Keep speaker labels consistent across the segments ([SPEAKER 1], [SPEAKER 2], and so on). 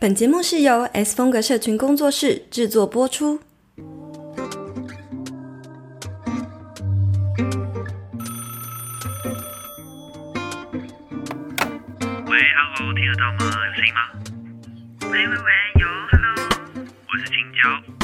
[SPEAKER 1] 本节目是由 S 风格社群工作室制作播出。
[SPEAKER 2] 喂，Hello，听得到吗？有声音吗？喂喂喂，有，Hello，我是青椒。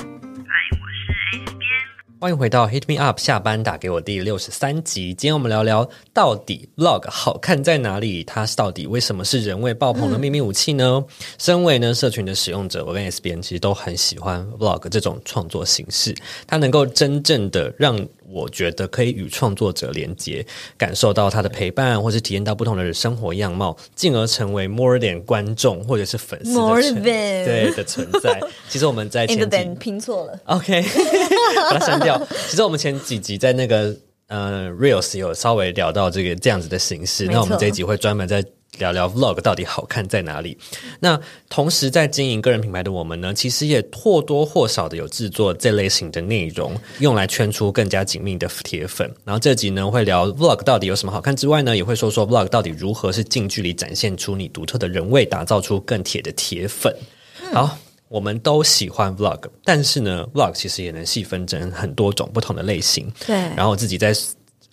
[SPEAKER 3] 欢迎回到 Hit Me Up 下班打给我第六十三集。今天我们聊聊到底 Vlog 好看在哪里？它到底为什么是人味爆棚的秘密武器呢？身为呢社群的使用者，我跟 S B N 其实都很喜欢 Vlog 这种创作形式，它能够真正的让我觉得可以与创作者连接，感受到他的陪伴，或是体验到不同的生活样貌，进而成为 more than 观众或者是粉丝的
[SPEAKER 1] More
[SPEAKER 3] 存
[SPEAKER 1] than
[SPEAKER 3] 对的存在。其实我们在前几
[SPEAKER 1] 拼错了
[SPEAKER 3] ，OK，把它删掉。其实我们前几集在那个呃 Reels 有稍微聊到这个这样子的形式，那我们这一集会专门在。聊聊 Vlog 到底好看在哪里？那同时在经营个人品牌的我们呢，其实也或多或少的有制作这类型的内容，用来圈出更加紧密的铁粉。然后这集呢会聊 Vlog 到底有什么好看之外呢，也会说说 Vlog 到底如何是近距离展现出你独特的人味，打造出更铁的铁粉。好。我们都喜欢 vlog，但是呢，vlog 其实也能细分成很多种不同的类型。
[SPEAKER 1] 对
[SPEAKER 3] 然后我自己在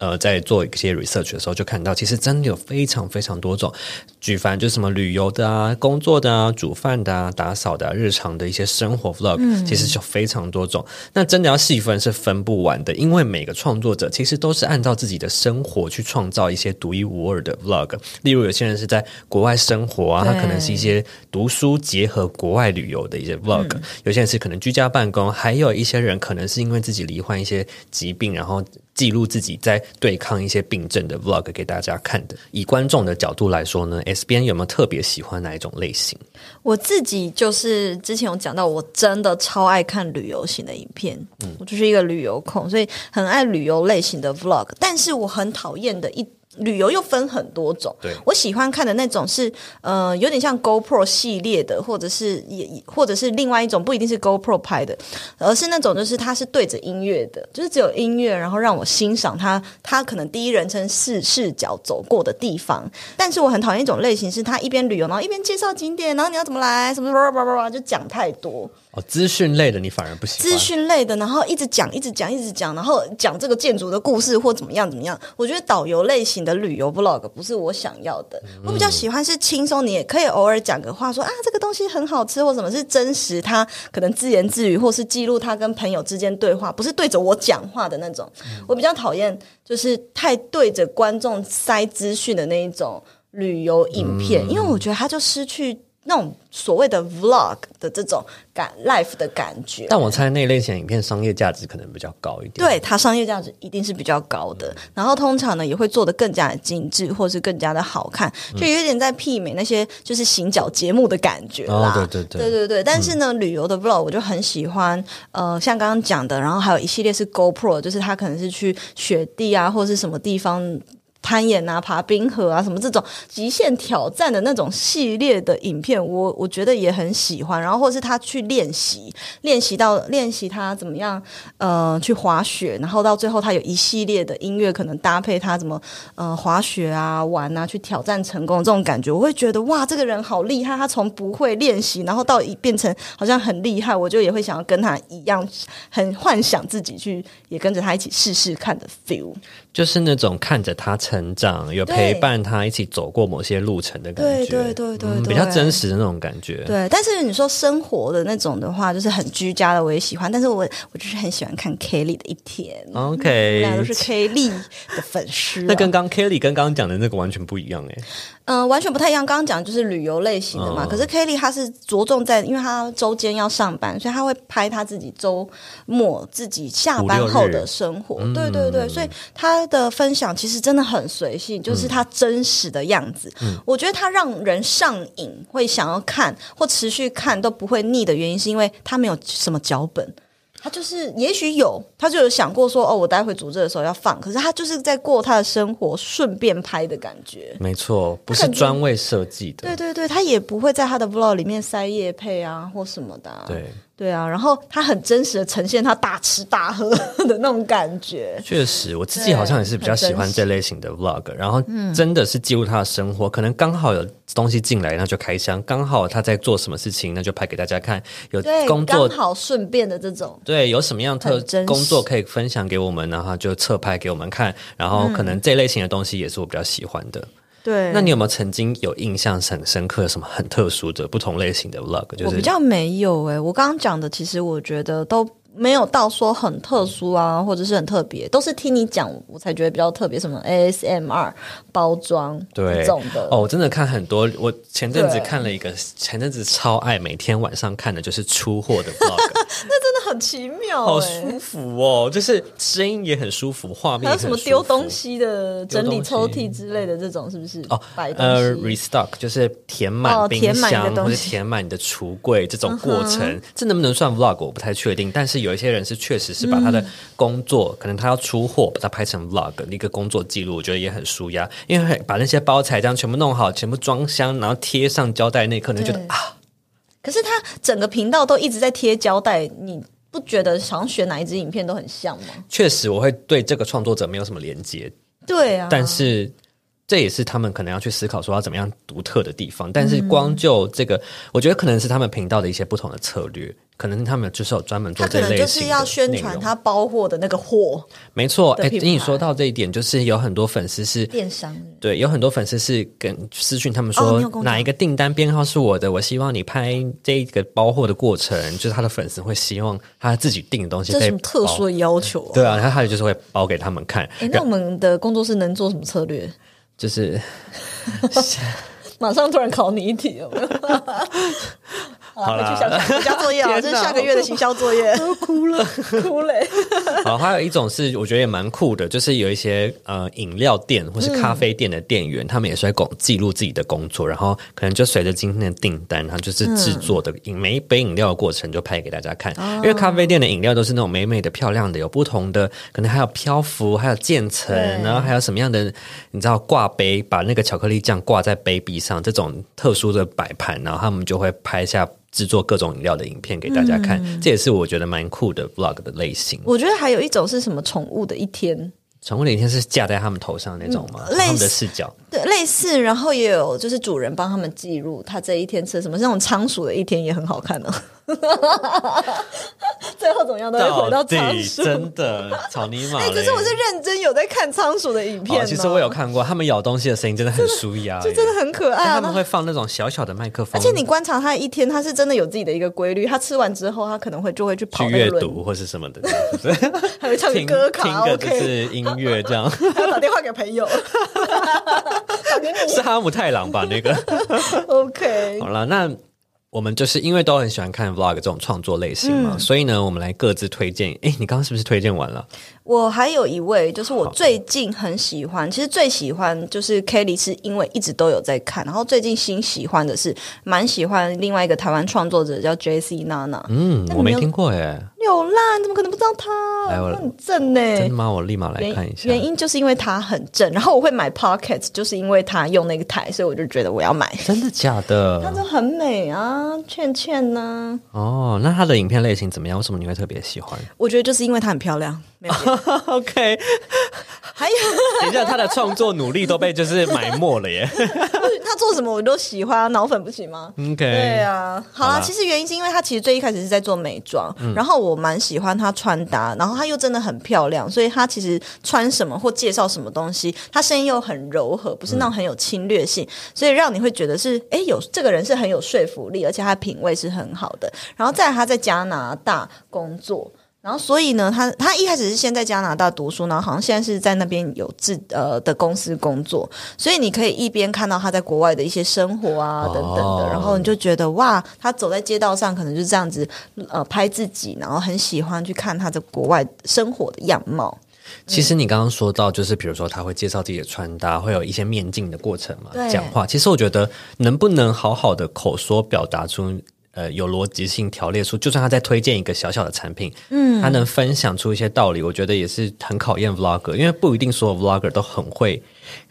[SPEAKER 3] 呃在做一些 research 的时候，就看到其实真的有非常非常多种，举凡就是什么旅游的啊、工作的啊、煮饭的啊、打扫的、啊、日常的一些生活 vlog，、其实有非常多种。那真的要细分是分不完的，因为每个创作者其实都是按照自己的生活去创造一些独一无二的 vlog。例如有些人是在国外生活啊，他可能是一些读书结合国外旅游的一些 vlog，、有些人是可能居家办公，还有一些人可能是因为自己罹患一些疾病，然后记录自己在对抗一些病症的 vlog 给大家看的。以观众的角度来说呢，S 边有没有特别喜欢哪一种类型？
[SPEAKER 1] 我自己就是之前有讲到，我真的超爱看旅游型的影片，嗯我就是一个旅游控，所以很爱旅游类型的 vlog。但是我很讨厌的一旅游又分很多种，
[SPEAKER 3] 对。
[SPEAKER 1] 我喜欢看的那种是呃有点像 GoPro 系列的，或者是也或者是另外一种不一定是 GoPro 拍的，而是那种就是它是对着音乐的，就是只有音乐，然后让我欣赏它，它可能第一人称视视角走过的地方。但是我很讨厌一种类型，是他一边旅游，然后一边介绍景点，然后你要怎么来，什么叭叭叭叭，就讲太多
[SPEAKER 3] 哦，资讯类的你反而不喜欢？
[SPEAKER 1] 资讯类的，然后一直讲，一直讲，一直讲，然后讲这个建筑的故事或怎么样怎么样。我觉得导游类型的旅游 vlog 不是我想要的，我比较喜欢是轻松，你也可以偶尔讲个话说啊，这个东西很好吃或什么是真实，他可能自言自语或是记录他跟朋友之间对话，不是对着我讲话的那种。我比较讨厌就是太对着观众塞资讯的那一种旅游影片，因为我觉得他就失去那种所谓的 vlog 的这种感 life 的感觉。
[SPEAKER 3] 但我猜那类型影片商业价值可能比较高一点。
[SPEAKER 1] 对它商业价值一定是比较高的，然后通常呢也会做得更加的精致，或是更加的好看，就有点在媲美那些就是行脚节目的感觉啦。
[SPEAKER 3] 哦对对对
[SPEAKER 1] 对对对但是呢，旅游的 vlog 我就很喜欢，呃，像刚刚讲的，然后还有一系列是 GoPro，就是它可能是去雪地啊，或是什么地方。攀岩啊、爬冰河啊，什么这种极限挑战的那种系列的影片，我我觉得也很喜欢。然后或是他去练习，练习到练习他怎么样呃去滑雪，然后到最后他有一系列的音乐，可能搭配他怎么呃滑雪啊、玩啊，去挑战成功这种感觉，我会觉得哇，这个人好厉害！他从不会练习，然后到一变成好像很厉害，我就也会想要跟他一样，很幻想自己去也跟着他一起试试看的 feel。
[SPEAKER 3] 就是那种看着他成长，有陪伴他一起走过某些路程的感觉，
[SPEAKER 1] 对对对对对
[SPEAKER 3] 嗯比较真实的那种感觉。
[SPEAKER 1] 对，但是你说生活的那种的话，就是很居家的，我也喜欢。但是我我就是很喜欢看 Kelly 的一天
[SPEAKER 3] ，OK，
[SPEAKER 1] 俩都是 Kelly 的粉丝啊、
[SPEAKER 3] 那跟刚 Kelly 跟刚刚讲的那个完全不一样哎。
[SPEAKER 1] 嗯、完全不太一样。刚刚讲就是旅游类型的嘛，
[SPEAKER 3] 嗯
[SPEAKER 1] 可是 Kelly 她是着重在，因为她周间要上班，所以她会拍她自己周末自己下班后的生活。对对对，所以她的分享其实真的很随性，就是她真实的样子。我觉得她让人上瘾，会想要看或持续看都不会腻的原因，是因为她没有什么脚本。他就是，也许有，他就有想过说，哦，我待会煮这的时候要放，可是他就是在过他的生活，顺便拍的感觉。
[SPEAKER 3] 没错，不是专为设计的。
[SPEAKER 1] 对对对，他也不会在他的 vlog 里面塞夜配啊或什么的、啊。
[SPEAKER 3] 对
[SPEAKER 1] 对啊，然后他很真实的呈现他大吃大喝 的那种感觉。
[SPEAKER 3] 确实，我自己好像也是比较喜欢这类型的 vlog，然后
[SPEAKER 1] 嗯
[SPEAKER 3] 真的是记录他的生活，可能刚好有东西进来，那就开箱；刚好他在做什么事情，那就拍给大家看。有
[SPEAKER 1] 对，
[SPEAKER 3] 工作
[SPEAKER 1] 刚好顺便的这种。
[SPEAKER 3] 对，有什么样特工作可以分享给我们，然后就侧拍给我们看，然后可能这类型的东西也是我比较喜欢的。
[SPEAKER 1] 对，
[SPEAKER 3] 那你有没有曾经有印象很深刻、什么很特殊的不同类型的 vlog？就是
[SPEAKER 1] 我比较没有诶、我刚刚讲的，其实我觉得都没有到说很特殊啊，或者是很特别，都是听你讲我才觉得比较特别，什么 ASMR 包装
[SPEAKER 3] 对
[SPEAKER 1] 这种的。
[SPEAKER 3] 哦，我真的看很多。我前阵子看了一个，前阵子超爱，每天晚上看的就是出货的 vlog，
[SPEAKER 1] 很奇妙、
[SPEAKER 3] 好
[SPEAKER 1] 欸，
[SPEAKER 3] 舒服哦，就是声音也很舒服，画面
[SPEAKER 1] 还有什么丢东西的、
[SPEAKER 3] 西
[SPEAKER 1] 整理抽屉之类的这种，是不是？
[SPEAKER 3] 哦，呃。，restock 就是填满冰箱、或者填满你的橱柜这种过程，这能不能算 vlog 我不太确定。但是有一些人是确实是把他
[SPEAKER 1] 嗯。
[SPEAKER 3] 的工作，可能他要出货，把它拍成 vlog 一个工作记录，我觉得也很舒压，因为把那些包材这样全部弄好，全部装箱，然后贴上胶带，那一刻，你就觉得啊，
[SPEAKER 1] 可是他整个频道都一直在贴胶带，你不觉得好像选哪一支影片都很像吗？
[SPEAKER 3] 确实我会对这个创作者没有什么连接，
[SPEAKER 1] 对啊，
[SPEAKER 3] 但是。这也是他们可能要去思考说要怎么样独特的地方，但是光就这个，我觉得可能是他们频道的一些不同的策略，可能他们就是有专门做这类型的
[SPEAKER 1] 就是要宣传他包货的那个货，
[SPEAKER 3] 没错，哎，你说到这一点，就是有很多粉丝是。
[SPEAKER 1] 电商
[SPEAKER 3] 对，有很多粉丝是跟私讯他们说哪一个订单编号是我的，我希望你拍这一个包货的过程，就是他的粉丝会希望他自己订的东西被
[SPEAKER 1] 这是什么特殊的要求、啊？
[SPEAKER 3] 对啊，然后他就是会包给他们看，
[SPEAKER 1] 哎，那我们的工作室能做什么策略？
[SPEAKER 3] 就是
[SPEAKER 1] 马上突然考你一题了。好
[SPEAKER 3] 啦
[SPEAKER 1] 回去想想回家作业啊，这是下个月的行销作业。哭了，哭了！
[SPEAKER 3] 好，还有一种是我觉得也蛮酷的，就是有一些呃饮料店或是咖啡店的店员，他们也是在工记录自己的工作，然后可能就随着今天的订单，然后就是制作的饮、每一杯饮料的过程就拍给大家看。因为咖啡店的饮料都是那种美美的、漂亮的，有不同的，可能还有漂浮，还有渐层，然后还有什么样的，你知道挂杯，把那个巧克力酱挂在杯壁上，这种特殊的摆盘，然后他们就会拍下。制作各种饮料的影片给大家看，这也是我觉得蛮酷的 vlog 的类型。
[SPEAKER 1] 我觉得还有一种是什么宠物的一天，
[SPEAKER 3] 宠物的一天是架在他们头上那种吗？
[SPEAKER 1] 嗯类似
[SPEAKER 3] 他们的视角
[SPEAKER 1] 对，类似，然后也有就是主人帮他们记录他这一天吃什么，那种仓鼠的一天也很好看呢、最后怎么样都会回到仓
[SPEAKER 3] 底
[SPEAKER 1] 鼠。
[SPEAKER 3] 真的草泥马嘞。
[SPEAKER 1] 哎、可是我是认真有在看仓鼠的影片、
[SPEAKER 3] 哦，其实我有，看过，他们咬东西的声音真的很舒压，
[SPEAKER 1] 就真的很可爱啊。
[SPEAKER 3] 他们会放那种小小的麦克风，
[SPEAKER 1] 而且你观察它一天，它是真的有自己的一个规律。它吃完之后，它可能会就会去跑
[SPEAKER 3] 阅读或是什么的，是不是？
[SPEAKER 1] 还会唱歌卡拉
[SPEAKER 3] 听个就是音乐这样，
[SPEAKER 1] 还要打电话给朋友，打给你。
[SPEAKER 3] 是哈姆太郎吧？那个
[SPEAKER 1] OK，
[SPEAKER 3] 好了，那。我们就是因为都很喜欢看 vlog 这种创作类型
[SPEAKER 1] 嗯
[SPEAKER 3] 嘛，所以呢，我们来各自推荐。哎，你刚刚是不是推荐完了？
[SPEAKER 1] 我还有一位，就是我最近很喜欢，其实最喜欢就是 Kelly，是因为一直都有在看，然后最近新喜欢的是蛮喜欢另外一个台湾创作者叫 J C Nana。
[SPEAKER 3] 嗯，
[SPEAKER 1] 那你没有
[SPEAKER 3] 我没听过耶，
[SPEAKER 1] 有啦，你怎么可能不知道他？他很正呢、
[SPEAKER 3] 真的吗？我立马来看一下。
[SPEAKER 1] 原因就是因为他很正，然后我会买 Pocket，就是因为他用那个台，所以我就觉得我要买。
[SPEAKER 3] 真的假的？
[SPEAKER 1] 他真的很美啊，倩倩呢、
[SPEAKER 3] 哦，那她的影片类型怎么样？为什么你会特别喜欢？
[SPEAKER 1] 我觉得就是因为她很漂亮，没有？
[SPEAKER 3] OK，
[SPEAKER 1] 还有
[SPEAKER 3] 等一下，他的创作努力都被就是埋没了耶。
[SPEAKER 1] 他做什么我都喜欢，脑粉不行吗
[SPEAKER 3] ？OK，
[SPEAKER 1] 对啊，好啦，
[SPEAKER 3] 好啦
[SPEAKER 1] 其实原因是因为他其实最一开始是在做美妆，然后我蛮喜欢她穿搭，然后她又真的很漂亮，所以她其实穿什么或介绍什么东西，她声音又很柔和，不是那种很有侵略性，所以让你会觉得是哎有这个人是很有说服力，而且他品味是很好的。然后再来她在加拿大工作。然后，所以呢，他他一开始是先在加拿大读书，然后好像现在是在那边有自呃的公司工作，所以你可以一边看到他在国外的一些生活啊等等的，
[SPEAKER 3] 哦
[SPEAKER 1] 然后你就觉得哇，他走在街道上可能就这样子呃拍自己，然后很喜欢去看他在国外生活的样貌。
[SPEAKER 3] 其实你刚刚说到，就是比如说他会介绍自己的穿搭，会有一些面镜的过程嘛，讲话。其实我觉得能不能好好的口说表达出。呃，有逻辑性条列出，就算他在推荐一个小小的产品，嗯，他能分享出一些道理，我觉得也是很考验 vlogger，因为不一定所有 vlogger 都很会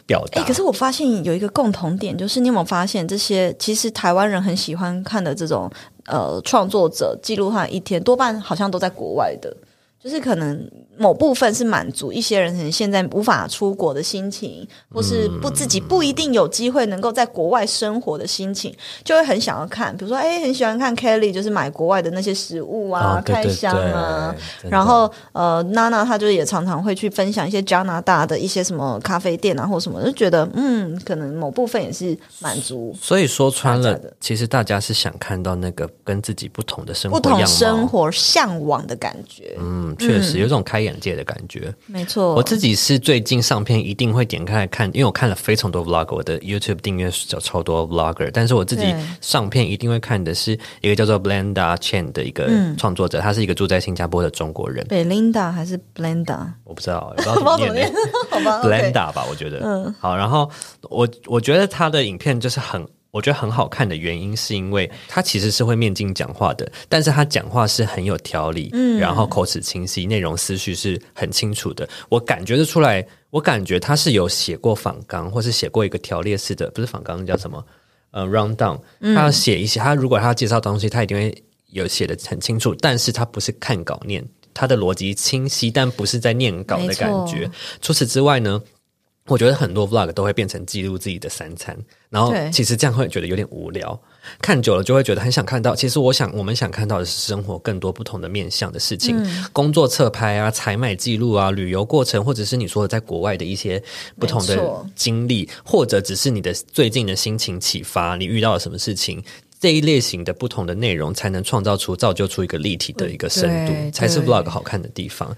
[SPEAKER 3] 表达。
[SPEAKER 1] 哎、可是我发现有一个共同点，就是你有没有发现，这些其实台湾人很喜欢看的这种呃创作者记录他一天，多半好像都在国外的，就是可能某部分是满足一些人可能现在无法出国的心情，或是不自己不一定有机会能够在国外生活的心情，就会很想要看。比如说，哎、很喜欢看 Kelly，就是买国外的那些食物啊，
[SPEAKER 3] 哦对对
[SPEAKER 1] 开箱啊，然后呃，娜娜她就也常常会去分享一些加拿大的一些什么咖啡店啊，或什么，就觉得嗯，可能某部分也是满足
[SPEAKER 3] 所以说穿了其实大家是想看到那个跟自己不同的生活
[SPEAKER 1] 不同
[SPEAKER 3] 样。
[SPEAKER 1] 生活向往的感觉。
[SPEAKER 3] 嗯，确实有种开眼界的感觉。
[SPEAKER 1] 没错，
[SPEAKER 3] 我自己是最近上片一定会点开来看，因为我看了非常多 vlog，我的 YouTube 订阅有超多 vlogger，但是我自己上片一定会看的是一个叫做 Blenda Chen 的一个
[SPEAKER 1] 嗯。
[SPEAKER 3] 创作者，他是一个住在新加坡的中国人
[SPEAKER 1] ，Belinda 还是 Blenda？
[SPEAKER 3] 我不知道，不知道
[SPEAKER 1] 不知道
[SPEAKER 3] 怎么 念。
[SPEAKER 1] 怎么念，好吧
[SPEAKER 3] Blenda 吧，我觉得，嗯，好，然后我我觉得他的影片就是很。我觉得很好看的原因是因为他其实是会面镜讲话的，但是他讲话是很有条理，嗯，然后口齿清晰，内容思绪是很清楚的。我感觉得出来，我感觉他是有写过访纲，或是写过一个条列式的，不是访纲叫什么？呃，round down，他要写一些，他如果他要介绍东西，他一定会有写的很清楚，但是他不是看稿念，他的逻辑清晰，但不是在念稿的感觉。除此之外呢，我觉得很多 vlog 都会变成记录自己的三餐，然后其实这样会觉得有点无聊，看久了就会觉得很想看到。其实我想，我们想看到的是生活更多不同的面向的事情，
[SPEAKER 1] 嗯
[SPEAKER 3] 工作侧拍啊、采买记录啊、旅游过程，或者是你说的在国外的一些不同的经历，或者只是你的最近的心情启发，你遇到了什么事情。这一类型的不同的内容，才能创造出、造就出一个立体的一个深度，才是 vlog 好看的地方。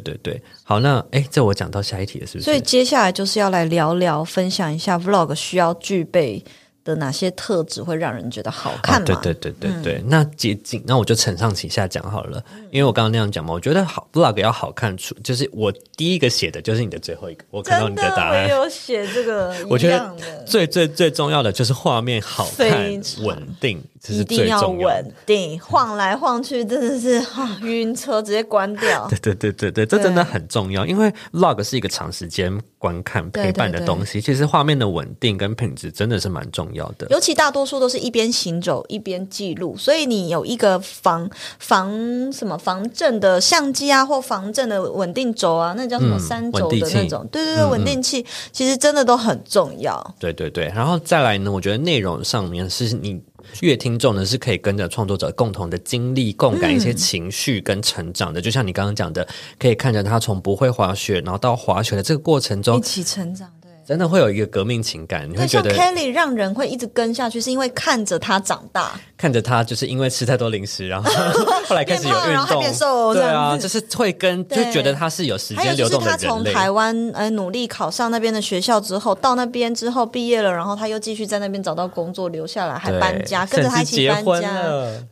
[SPEAKER 3] 对对对，好，那哎，这我讲到下一题了，是不是？
[SPEAKER 1] 所以接下来就是要来聊聊，分享一下 Vlog 需要具备的哪些特质，会让人觉得好看
[SPEAKER 3] 对对对对对，那接近，那我就承上启下讲好了，因为我刚刚那样讲嘛，我觉得好 vlog 要好看出，就是我第一个写的就是你的最后一个，我看到
[SPEAKER 1] 你的，
[SPEAKER 3] 答案。
[SPEAKER 1] 我有写这个
[SPEAKER 3] 我觉得，最最最重要的就是画面好看稳定，这
[SPEAKER 1] 一
[SPEAKER 3] 是
[SPEAKER 1] 定要。稳定，晃来晃去真的是啊晕车，直接关掉。
[SPEAKER 3] 对对对对对，这真的很重要，因为 vlog 是一个长时间观看陪伴的
[SPEAKER 1] 对
[SPEAKER 3] 东西，其实画面的稳定跟品质真的是蛮重要的。
[SPEAKER 1] 尤其大多数都是一边行走一边记录，所以你有一个防防什么防震的相机啊，或防震的稳定轴啊，那叫什么
[SPEAKER 3] 嗯
[SPEAKER 1] 三轴的那种，对对对，稳定器其实真的都很重要。
[SPEAKER 3] 对对对，然后再来呢，我觉得内容上面是你乐听众呢是可以跟着创作者共同的经历、共感一些情绪跟成长的。就像你刚刚讲的，可以看着他从不会滑雪，然后到滑雪的这个过程中一，
[SPEAKER 1] 起成长，对。
[SPEAKER 3] 真的会有一个革命情感，你会觉得
[SPEAKER 1] Kelly 让人会一直跟下去，是因为看着他长大。
[SPEAKER 3] 看着他就是因为吃太多零食，然后 后来开始 有运
[SPEAKER 1] 变胖然后还
[SPEAKER 3] 动
[SPEAKER 1] 变瘦，
[SPEAKER 3] 对啊，就是会跟就觉得他是有时
[SPEAKER 1] 还有就是
[SPEAKER 3] 间流动的
[SPEAKER 1] 他从。台湾呃努力考上那边的学校之后，到那边之后毕业了，然后他又继续在那边找到工作，留下来还搬家，跟着他一起搬家。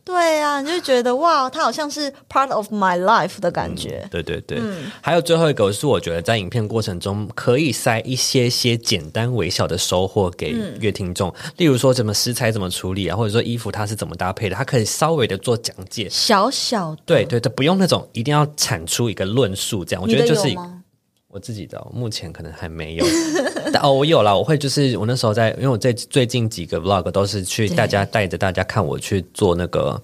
[SPEAKER 1] 对啊，你就觉得哇，他好像是 part of my life 的感觉。
[SPEAKER 3] 对对对，
[SPEAKER 1] 嗯
[SPEAKER 3] 还有最后一个是我觉得在影片过程中可以塞一些些简单微小的收获给
[SPEAKER 1] 嗯
[SPEAKER 3] 乐听众，例如说怎么食材怎么处理啊，或者说衣服它是怎么搭配的，它可以稍微的做讲解。
[SPEAKER 1] 小小的，
[SPEAKER 3] 对对对，不用那种一定要产出一个论述这样，我觉得就是？我自己的哦、目前可能还没有，但哦，我有了，我会就是我那时候在，因为我最最近几个 vlog 都是去大家带着大家看我去做那个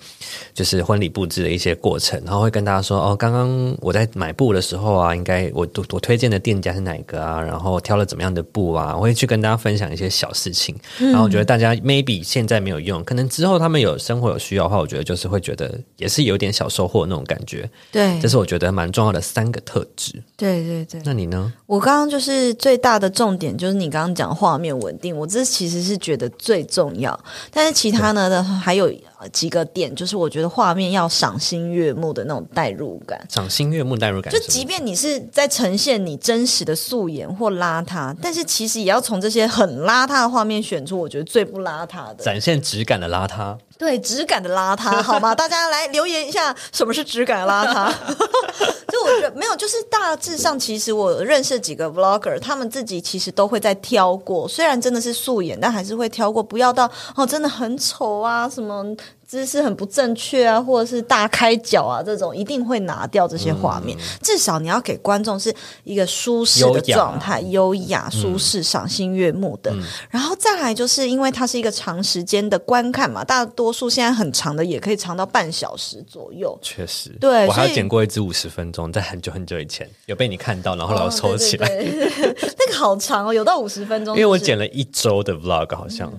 [SPEAKER 3] 就是婚礼布置的一些过程，然后会跟大家说哦，刚刚我在买布的时候啊，应该我我我推荐的店家是哪个啊，然后挑了怎么样的布啊，我会去跟大家分享一些小事情，然后我觉得大家 maybe 现在没有用，可能之后他们有生活有需要的话，我觉得就是会觉得也是有点小收获那种感觉，
[SPEAKER 1] 对。
[SPEAKER 3] 这是我觉得蛮重要的三个特质。
[SPEAKER 1] 对对对。
[SPEAKER 3] 那你呢？
[SPEAKER 1] 我刚刚就是最大的重点，就是你刚刚讲画面稳定，我这其实是觉得最重要。但是其他呢的还有呃几个点，就是我觉得画面要赏心悦目的那种代入感。
[SPEAKER 3] 赏心悦目、代入感
[SPEAKER 1] 就即，便你是在呈现你真实的素颜或邋遢，但是其实也要从这些很邋遢的画面选出我觉得最不邋遢的，
[SPEAKER 3] 展现质感的邋遢。
[SPEAKER 1] 对质感的邋遢，好吗？大家来留言一下，什么是质感的邋遢？就我觉得没有，就是大致上，其实我认识几个 vlogger，他们自己其实都会在挑过，虽然真的是素颜，但还是会挑过，不要到哦真的很丑啊，什么姿势很不正确啊，或者是大开脚啊这种，一定会拿掉这些画面。至少你要给观众是一个舒适的状态，优雅、舒适、赏心悦目的。然后再来就是因为它是一个长时间的观看嘛，大多数现在很长的也可以长到半小时左右。
[SPEAKER 3] 确实，
[SPEAKER 1] 对
[SPEAKER 3] 我还有剪过一支五十分钟，在很久很久以前有被你看到，然后后来我抽起来，
[SPEAKER 1] 哦对对对对那个好长哦，有到五十分钟。
[SPEAKER 3] 因为我剪了一周的 vlog，好像。好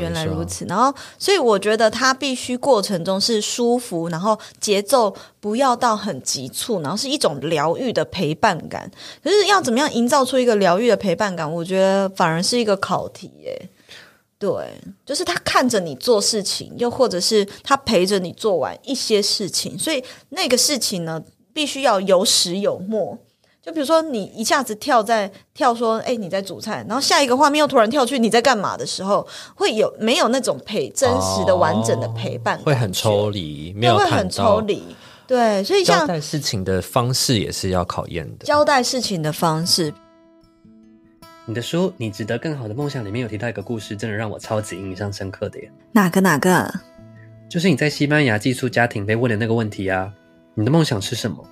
[SPEAKER 1] 原来如此，然后所以我觉得它必须过程中是舒服，然后节奏不要到很急促，然后是一种疗愈的陪伴感。可是要怎么样营造出一个疗愈的陪伴感，我觉得反而是一个考题耶。对，就是他看着你做事情，又或者是他陪着你做完一些事情，所以那个事情呢，必须要有始有末。就比如说，你一下子跳在跳说，哎、你在煮菜，然后下一个画面又突然跳去你在干嘛的时候，会有没有那种陪真实的、完整的陪伴、
[SPEAKER 3] 哦会很抽，离，没有
[SPEAKER 1] 会很抽离。对，所以像
[SPEAKER 3] 交代事情的方式也是要考验的。
[SPEAKER 1] 交代事情的方式，
[SPEAKER 4] 你的书《你值得更好的梦想》里面有提到一个故事，真的让我超级印象深刻的耶，
[SPEAKER 1] 哪个哪个？
[SPEAKER 4] 就是你在西班牙寄宿家庭被问的那个问题啊，你的梦想是什么？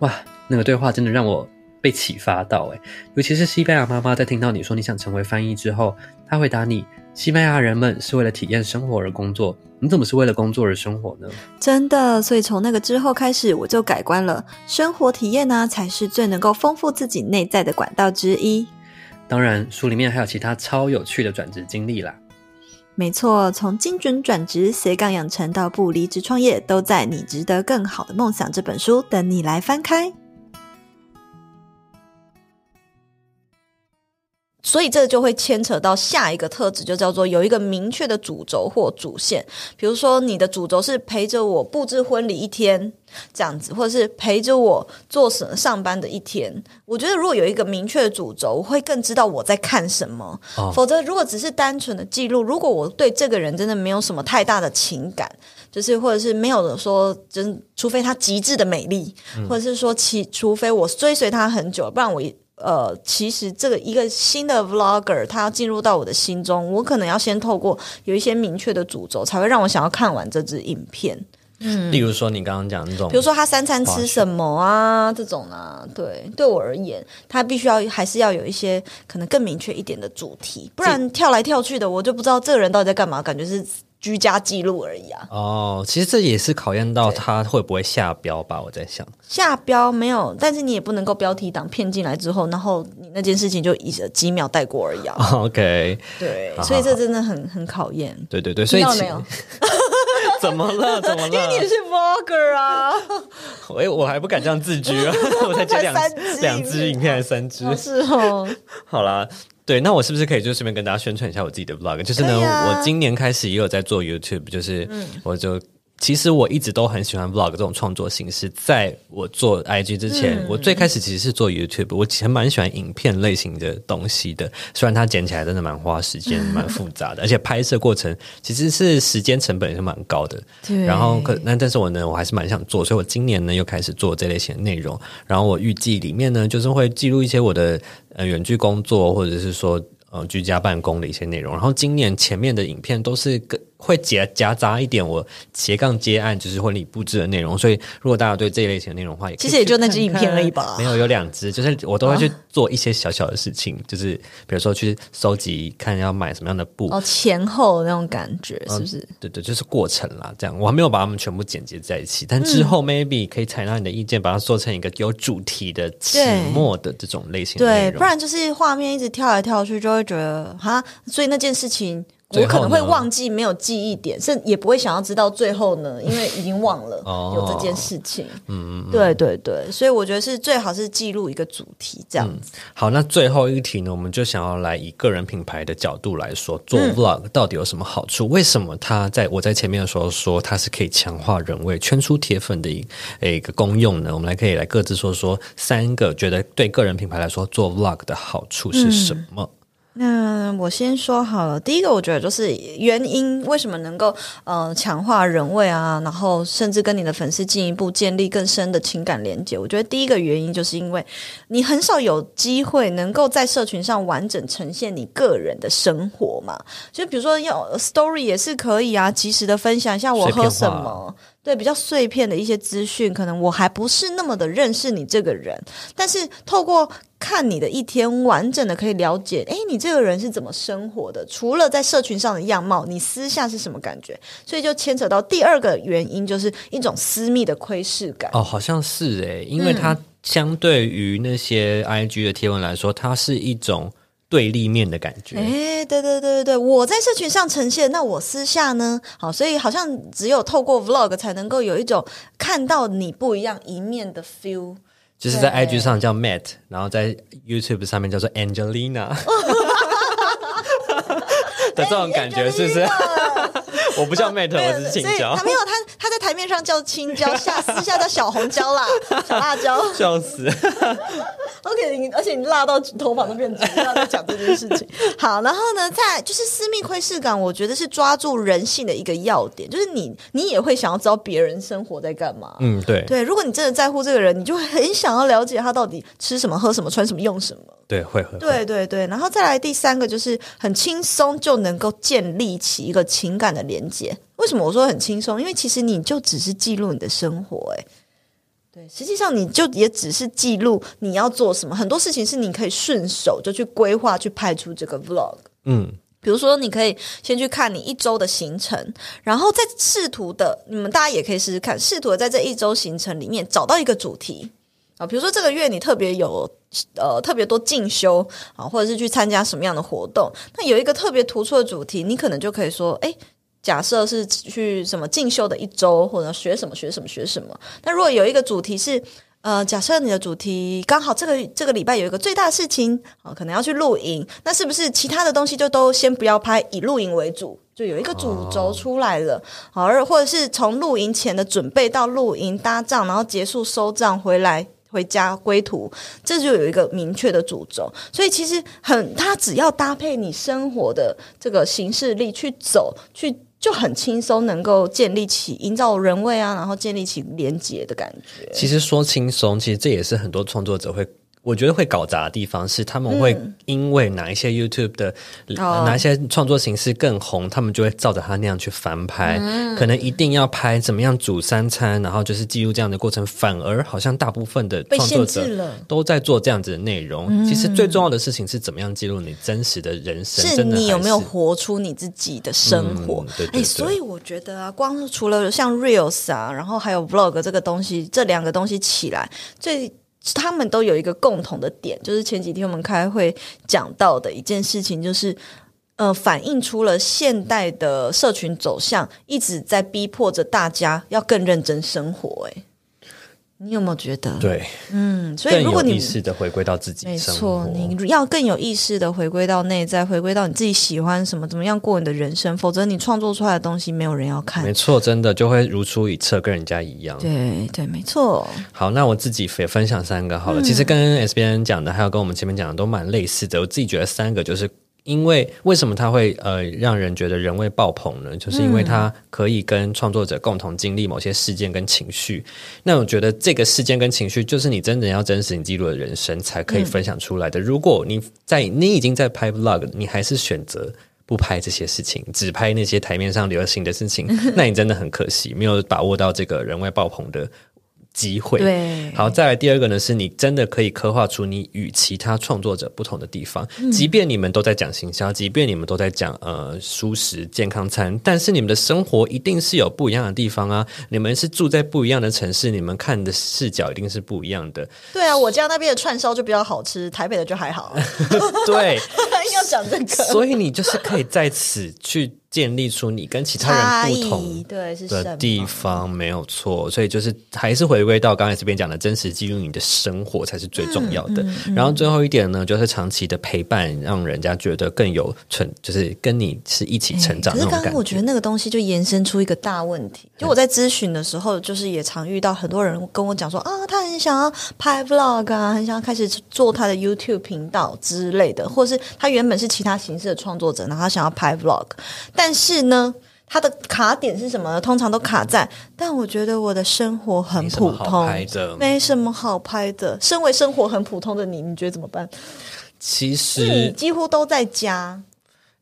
[SPEAKER 4] 哇，那个对话真的让我被启发到哎，尤其是西班牙妈妈在听到你说你想成为翻译之后，她回答你：西班牙人们是为了体验生活而工作，你怎么是为了工作而生活呢？
[SPEAKER 1] 真的，所以从那个之后开始，我就改观了。生活体验呢，才是最能够丰富自己内在的管道之一。
[SPEAKER 4] 当然，书里面还有其他超有趣的转职经历啦。
[SPEAKER 1] 没错，从精准转职、斜杠养成到不离职创业，都在《你值得更好的梦想》这本书等你来翻开。所以这就会牵扯到下一个特质，就叫做有一个明确的主轴或主线。比如说，你的主轴是陪着我布置婚礼一天这样子，或者是陪着我做什上班的一天。我觉得如果有一个明确的主轴，我会更知道我在看什么。
[SPEAKER 3] 哦
[SPEAKER 1] 否则，如果只是单纯的记录，如果我对这个人真的没有什么太大的情感，就是或者是没有说，真除非他极致的美丽，或者是说其除非我追随他很久，不然我一呃，其实这个一个新的 vlogger，他要进入到我的心中，我可能要先透过有一些明确的主轴，才会让我想要看完这支影片。
[SPEAKER 3] 嗯例如说你刚刚讲那种，
[SPEAKER 1] 比如说他三餐吃什么啊，这种啊，对，对我而言，他必须要还是要有一些可能更明确一点的主题，不然跳来跳去的，我就不知道这个人到底在干嘛，感觉是居家记录而已啊。
[SPEAKER 3] 哦，其实这也是考验到他会不会下标吧。我在想，
[SPEAKER 1] 下标没有，但是你也不能够标题党骗进来之后，然后你那件事情就一几秒带过而已啊。
[SPEAKER 3] OK，
[SPEAKER 1] 对，
[SPEAKER 3] 好
[SPEAKER 1] 所以这真的很很考验。
[SPEAKER 3] 对对对，所以其
[SPEAKER 1] 听到没有？
[SPEAKER 3] 怎么了？怎么了？
[SPEAKER 1] 因为你是 vlogger 啊？
[SPEAKER 3] 哎，我还不敢这样自居啊！我才剪两两支影片，还是三支？
[SPEAKER 1] 哦是哦，
[SPEAKER 3] 好啦，对，那我是不是可以就顺便跟大家宣传一下我自己的 vlog？就是呢，我今年开始也有在做 YouTube，就是我就。其实我一直都很喜欢 vlog 这种创作形式。在我做 IG 之前，
[SPEAKER 1] 嗯
[SPEAKER 3] 我最开始其实是做 YouTube，我其实蛮喜欢影片类型的东西的。虽然它剪起来真的蛮花时间、蛮复杂的，而且拍摄过程其实是时间成本也是蛮高的。
[SPEAKER 1] 对
[SPEAKER 3] 然后可那但是我呢，我还是蛮想做，所以我今年呢又开始做这类型的内容。然后我预计里面呢，就是会记录一些我的远距工作，或者是说呃居家办公的一些内容。然后今年前面的影片都是跟会夹夹杂一点我斜杠接案，就是婚礼布置的内容。所以如果大家对这一类型的内容的话，也
[SPEAKER 1] 其实也就那支
[SPEAKER 3] 去看看
[SPEAKER 1] 影片而已吧
[SPEAKER 3] 没有，有两支，就是我都会去做一些小小的事情，就是比如说去收集看要买什么样的布，
[SPEAKER 1] 哦，前后那种感觉是不是？
[SPEAKER 3] 对对，就是过程啦，这样我还没有把它们全部剪接在一起，但之后 maybe 可以采纳你的意见，把它做成一个有主题的起末的这种类型的内
[SPEAKER 1] 对，不然就是画面一直跳来跳去，就会觉得哈，所以那件事情我可能会忘记，没有记忆点，甚也不会想要知道最后呢，因为已经忘了
[SPEAKER 3] 哦
[SPEAKER 1] 有这件事情。嗯，对对对，所以我觉得是最好是记录一个主题这样子。
[SPEAKER 3] 好，那最后一题呢，我们就想要来以个人品牌的角度来说，做
[SPEAKER 1] 嗯
[SPEAKER 3] vlog 到底有什么好处？为什么它在我在前面的时候说它是可以强化人味、圈出铁粉的一一个功用呢？我们来可以来各自说说三个觉得对个人品牌来说做 vlog 的好处是什么？
[SPEAKER 1] 那我先说好了，第一个我觉得就是原因，为什么能够呃强化人味啊，然后甚至跟你的粉丝进一步建立更深的情感连接。我觉得第一个原因就是因为你很少有机会能够在社群上完整呈现你个人的生活嘛，就比如说要 story 也是可以啊，及时的分享一下我喝什么。对比较碎片的一些资讯，可能我还不是那么的认识你这个人，但是透过看你的一天，完整的可以了解，哎，你这个人是怎么生活的？除了在社群上的样貌，你私下是什么感觉？所以就牵扯到第二个原因，就是一种私密的窥视感。
[SPEAKER 3] 哦，好像是诶，因为它相对于那些 IG 的贴文来说，它是一种对立面的感觉。
[SPEAKER 1] 哎，对对对对对，我在社群上呈现，那我私下呢？好，所以好像只有透过 Vlog 才能够有一种看到你不一样一面的 feel。
[SPEAKER 3] 就是在 IG 上叫 Matt，然后在 YouTube 上面叫做 Angelina 的这种感觉，是不是？我不叫 Matt，我是青椒
[SPEAKER 1] 他，没有他他在台面上叫青椒，下私下叫小红椒啦，小辣椒。
[SPEAKER 3] 笑死。
[SPEAKER 1] OK，你而且你辣到头发都变直，要在讲这件事情。好，然后呢，在就是私密窥视感，我觉得是抓住人性的一个要点，就是你你也会想要知道别人生活在干嘛。
[SPEAKER 3] 嗯，对，
[SPEAKER 1] 对，如果你真的在乎这个人，你就会很想要了解他到底吃什么、喝什么、穿什么、用什么。
[SPEAKER 3] 对，会会。会
[SPEAKER 1] 对对对，然后再来第三个就是很轻松就能够建立起一个情感的连接。为什么我说很轻松？因为其实你就只是记录你的生活，哎，对，实际上你就也只是记录你要做什么，很多事情是你可以顺手就去规划、去拍出这个 vlog。
[SPEAKER 3] 嗯，
[SPEAKER 1] 比如说，你可以先去看你一周的行程，然后再试图的，你们大家也可以试试看，试图的在这一周行程里面找到一个主题啊，比如说这个月你特别有呃特别多进修啊，或者是去参加什么样的活动，那有一个特别突出的主题，你可能就可以说，哎。假设是去什么进修的一周，或者学什么学什么学什么。那如果有一个主题是，呃，假设你的主题刚好这个这个礼拜有一个最大事情啊、可能要去露营，那是不是其他的东西就都先不要拍，以露营为主？就有一个主轴出来了，好，而或者是从露营前的准备到露营搭帐，然后结束收帐回来。回家归途，这就有一个明确的主轴，所以其实很，它只要搭配你生活的这个形式力去走，去就很轻松，能够建立起营造人味啊，然后建立起连结的感觉。
[SPEAKER 3] 其实说轻松，其实这也是很多创作者会。我觉得会搞砸的地方是，他们会因为哪一些 YouTube 的、
[SPEAKER 1] 哦。
[SPEAKER 3] 哪一些创作形式更红，他们就会照着他那样去翻拍，可能一定要拍怎么样煮三餐，然后就是记录这样的过程，反而好像大部分的
[SPEAKER 1] 被
[SPEAKER 3] 创作者都在做这样子的内容。其实最重要的事情是怎么样记录你真实的人生，
[SPEAKER 1] 是你有没有活出你自己的生活。
[SPEAKER 3] 嗯？对对对。
[SPEAKER 1] 哎，所以我觉得啊，光是除了像 Reels 啊，然后还有 Vlog 这个东西，这两个东西起来，最他们都有一个共同的点，就是前几天我们开会讲到的一件事情，就是。呃，反映出了现代的社群走向，一直在逼迫着大家要更认真生活。哎，你有没有觉得？，
[SPEAKER 3] 对
[SPEAKER 1] 嗯，所以如果你
[SPEAKER 3] 意识的回归到自己
[SPEAKER 1] 没错，。你要更有意识的回归到内在，回归到你自己喜欢什么，怎么样过你的人生，否则你创作出来的东西没有人要看
[SPEAKER 3] 没。错，真的就会如出一辙，跟人家一样。
[SPEAKER 1] 对对，没错。
[SPEAKER 3] 好，那我自己也分享三个好了。其实跟 S B N 讲的，还有跟我们前面讲的都蛮类似的。我自己觉得三个就是。因为为什么它会呃让人觉得人味爆棚呢？就是因为它可以跟创作者共同经历某些事件跟情绪。那我觉得这个事件跟情绪，就是你真的要真实你记录的人生才可以分享出来的。如果你在你已经在拍 vlog，你还是选择不拍这些事情，只拍那些台面上流行的事情，那你真的很可惜，没有把握到这个人味爆棚的机会。
[SPEAKER 1] 对
[SPEAKER 3] 好，再来第二个呢，是你真的可以刻画出你与其他创作者不同的地方。即便你们都在讲行销，即便你们都在讲呃舒适健康餐，但是你们的生活一定是有不一样的地方啊。你们是住在不一样的城市，你们看的视角一定是不一样的。
[SPEAKER 1] 对啊，我家那边的串烧就比较好吃，台北的就还好。
[SPEAKER 3] 对，
[SPEAKER 1] 要讲这个，
[SPEAKER 3] 所以你就是可以在此去建立出你跟其他人不同的地方，没有错。所以就是还是回归到刚才这边讲的真实记录你的生活才是最重要的。
[SPEAKER 1] 嗯
[SPEAKER 3] 然后最后一点呢，就是长期的陪伴，让人家觉得更有成，就是跟你是一起成长
[SPEAKER 1] 可是刚
[SPEAKER 3] 那种感
[SPEAKER 1] 刚我觉得那个东西就延伸出一个大问题，就我在咨询的时候，就是也常遇到很多人跟我讲说啊，他很想要拍 vlog 啊，很想要开始做他的 YouTube 频道之类的，或是他原本是其他形式的创作者，然后他想要拍 vlog，但是呢。它的卡点是什么呢？通常都卡在，但我觉得我的生活很普通，没什么好拍的。身为生活很普通的你，你觉得怎么办？
[SPEAKER 3] 其
[SPEAKER 1] 实你，几乎都在家，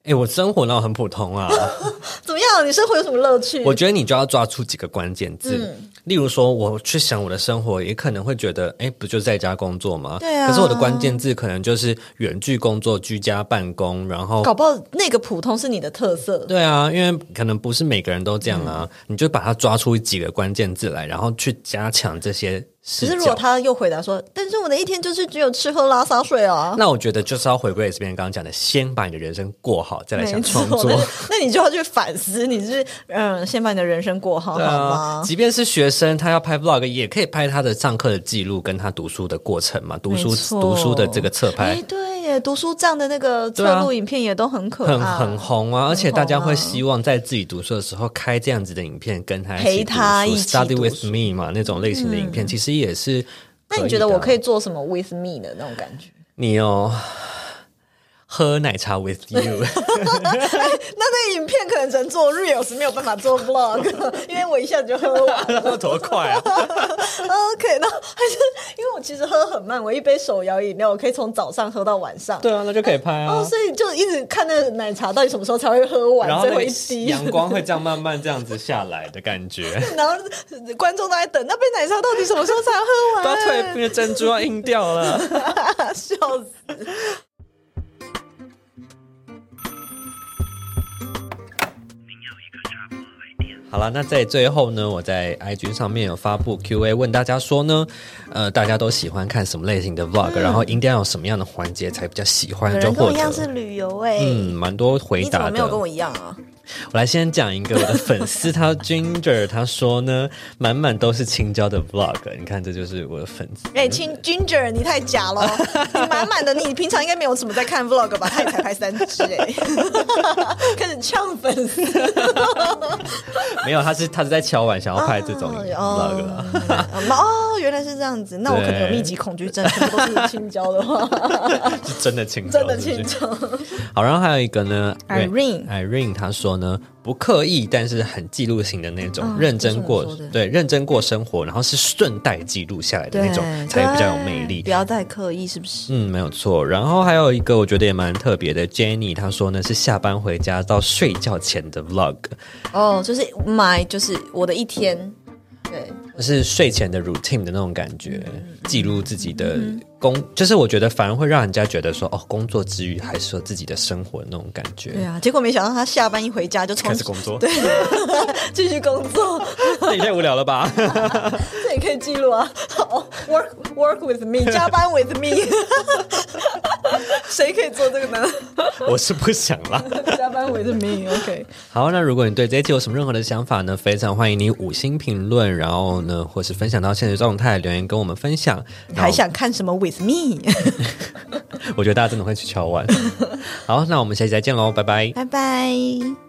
[SPEAKER 3] 哎、我生活那很普通啊。
[SPEAKER 1] 怎么样？你生活有什么乐趣？
[SPEAKER 3] 我觉得你就要抓出几个关键字，
[SPEAKER 1] 嗯
[SPEAKER 3] 例如说，我去想我的生活，也可能会觉得，哎，不就在家工作吗？
[SPEAKER 1] 对啊
[SPEAKER 3] 可是我的关键字可能就是远距工作、居家办公，然后
[SPEAKER 1] 搞不好那个普通是你的特色。
[SPEAKER 3] 对啊，因为可能不是每个人都这样啊，
[SPEAKER 1] 嗯
[SPEAKER 3] 你就把它抓出几个关键字来，然后去加强这些。
[SPEAKER 1] 可是如果他又回答说：“但是我的一天就是只有吃喝拉撒睡啊。”
[SPEAKER 3] 那我觉得就是要回归这边刚刚讲的，先把你的人生过好，再来想创作。
[SPEAKER 1] 那那你就要去反思，你是嗯，先把你的人生过好，
[SPEAKER 3] 啊
[SPEAKER 1] 吗，？
[SPEAKER 3] 即便是学生，他要拍 vlog，也可以拍他的上课的记录跟他读书的过程嘛，读书读书的这个侧拍
[SPEAKER 1] 哎，。对耶，读书账的那个侧录影片也都很可爱，
[SPEAKER 3] 很很红啊，而且大家会
[SPEAKER 1] 啊。
[SPEAKER 3] 希望在自己读书的时候开这样子的影片，跟他
[SPEAKER 1] 陪他一起
[SPEAKER 3] ，study with me 嘛，那种类型的影片，其实也是。
[SPEAKER 1] 那你觉得我可
[SPEAKER 3] 以
[SPEAKER 1] 以做什么 with me 的那种感觉？
[SPEAKER 3] 你哦，喝奶茶 with you，
[SPEAKER 1] 那那影片可能只能做 reels，没有办法做 vlog，因为我一下子就喝完了。
[SPEAKER 3] 多快啊
[SPEAKER 1] ！OK，那还是因为我其实喝很慢，我一杯手摇饮料我可以从早上喝到晚上。
[SPEAKER 3] 对啊，那就可以拍啊
[SPEAKER 1] 哦，。所以就一直看那个奶茶到底什么时候才会喝完，最
[SPEAKER 3] 然后
[SPEAKER 1] 一滴。
[SPEAKER 3] 阳光会这样慢慢这样子下来的感觉，
[SPEAKER 1] 然后观众都在等那杯奶茶到底什么时候才喝
[SPEAKER 3] 都要退珍珠要硬掉了。
[SPEAKER 1] 笑死！
[SPEAKER 3] 好了，那在最后呢，我在 IG 上面有发布 Q&A，问大家说呢，呃，大家都喜欢看什么类型的 Vlog，、然后应该有什么样的环节才比较喜欢，
[SPEAKER 1] 有
[SPEAKER 3] 就
[SPEAKER 1] 跟我一样是。旅游哎、
[SPEAKER 3] 嗯，蛮多回
[SPEAKER 1] 你怎
[SPEAKER 3] 答的。
[SPEAKER 1] 么没有跟我一样啊？
[SPEAKER 3] 我来先讲一个我的粉丝，他 Ginger 他说呢，满满都是青椒的 Vlog，你看这就是我的粉丝。
[SPEAKER 1] 哎、青 Ginger，你太假了，你满满的，你平常应该没有什么在看 vlog 吧？他也才拍三支哎、开始呛粉丝。
[SPEAKER 3] 没有，他是他是在敲碗想要拍这种 Vlog
[SPEAKER 1] 哦
[SPEAKER 3] 了。
[SPEAKER 1] 哦，原来是这样子，那我可能有密集恐惧症，全部都是青椒的话，
[SPEAKER 3] 是真的青椒，
[SPEAKER 1] 真的青椒。
[SPEAKER 3] 好，然后还有一个呢
[SPEAKER 1] Irene
[SPEAKER 3] Irene 她说呢，不刻意，但是很记录型的那种，
[SPEAKER 1] 嗯
[SPEAKER 3] 认真过对，认真过生活，然后是顺带记录下来的那种，才比较有魅力
[SPEAKER 1] 不。要太刻意，是不是？
[SPEAKER 3] 嗯，没有错。然后还有一个我觉得也蛮特别的，Jenny 她说呢是下班回家到睡觉前的 vlog，
[SPEAKER 1] 哦，就是 my，就是我的一天，对，
[SPEAKER 3] 是睡前的 routine 的那种感觉，
[SPEAKER 1] 嗯
[SPEAKER 3] 记录自己的工，就是我觉得反而会让人家觉得说哦，工作之余还是说自己的生活那种感觉。
[SPEAKER 1] 对啊，结果没想到他下班一回家就
[SPEAKER 3] 开始工作，
[SPEAKER 1] 对，继续工作，
[SPEAKER 3] 那也太无聊了吧？
[SPEAKER 1] 这也可以记录啊。好，work work with me，加班 with me，谁可以做这个呢？
[SPEAKER 3] 我是不想啦。
[SPEAKER 1] 加班 with me，OK。
[SPEAKER 3] 好，那如果你对这一期有什么任何的想法呢，非常欢迎你五星评论，然后呢，或是分享到现实状态留言跟我们分享。
[SPEAKER 1] 你还想看什么 with me？
[SPEAKER 3] 我觉得大家真的会去敲碗。好，那我们下期再见喽，拜拜。
[SPEAKER 1] 拜拜。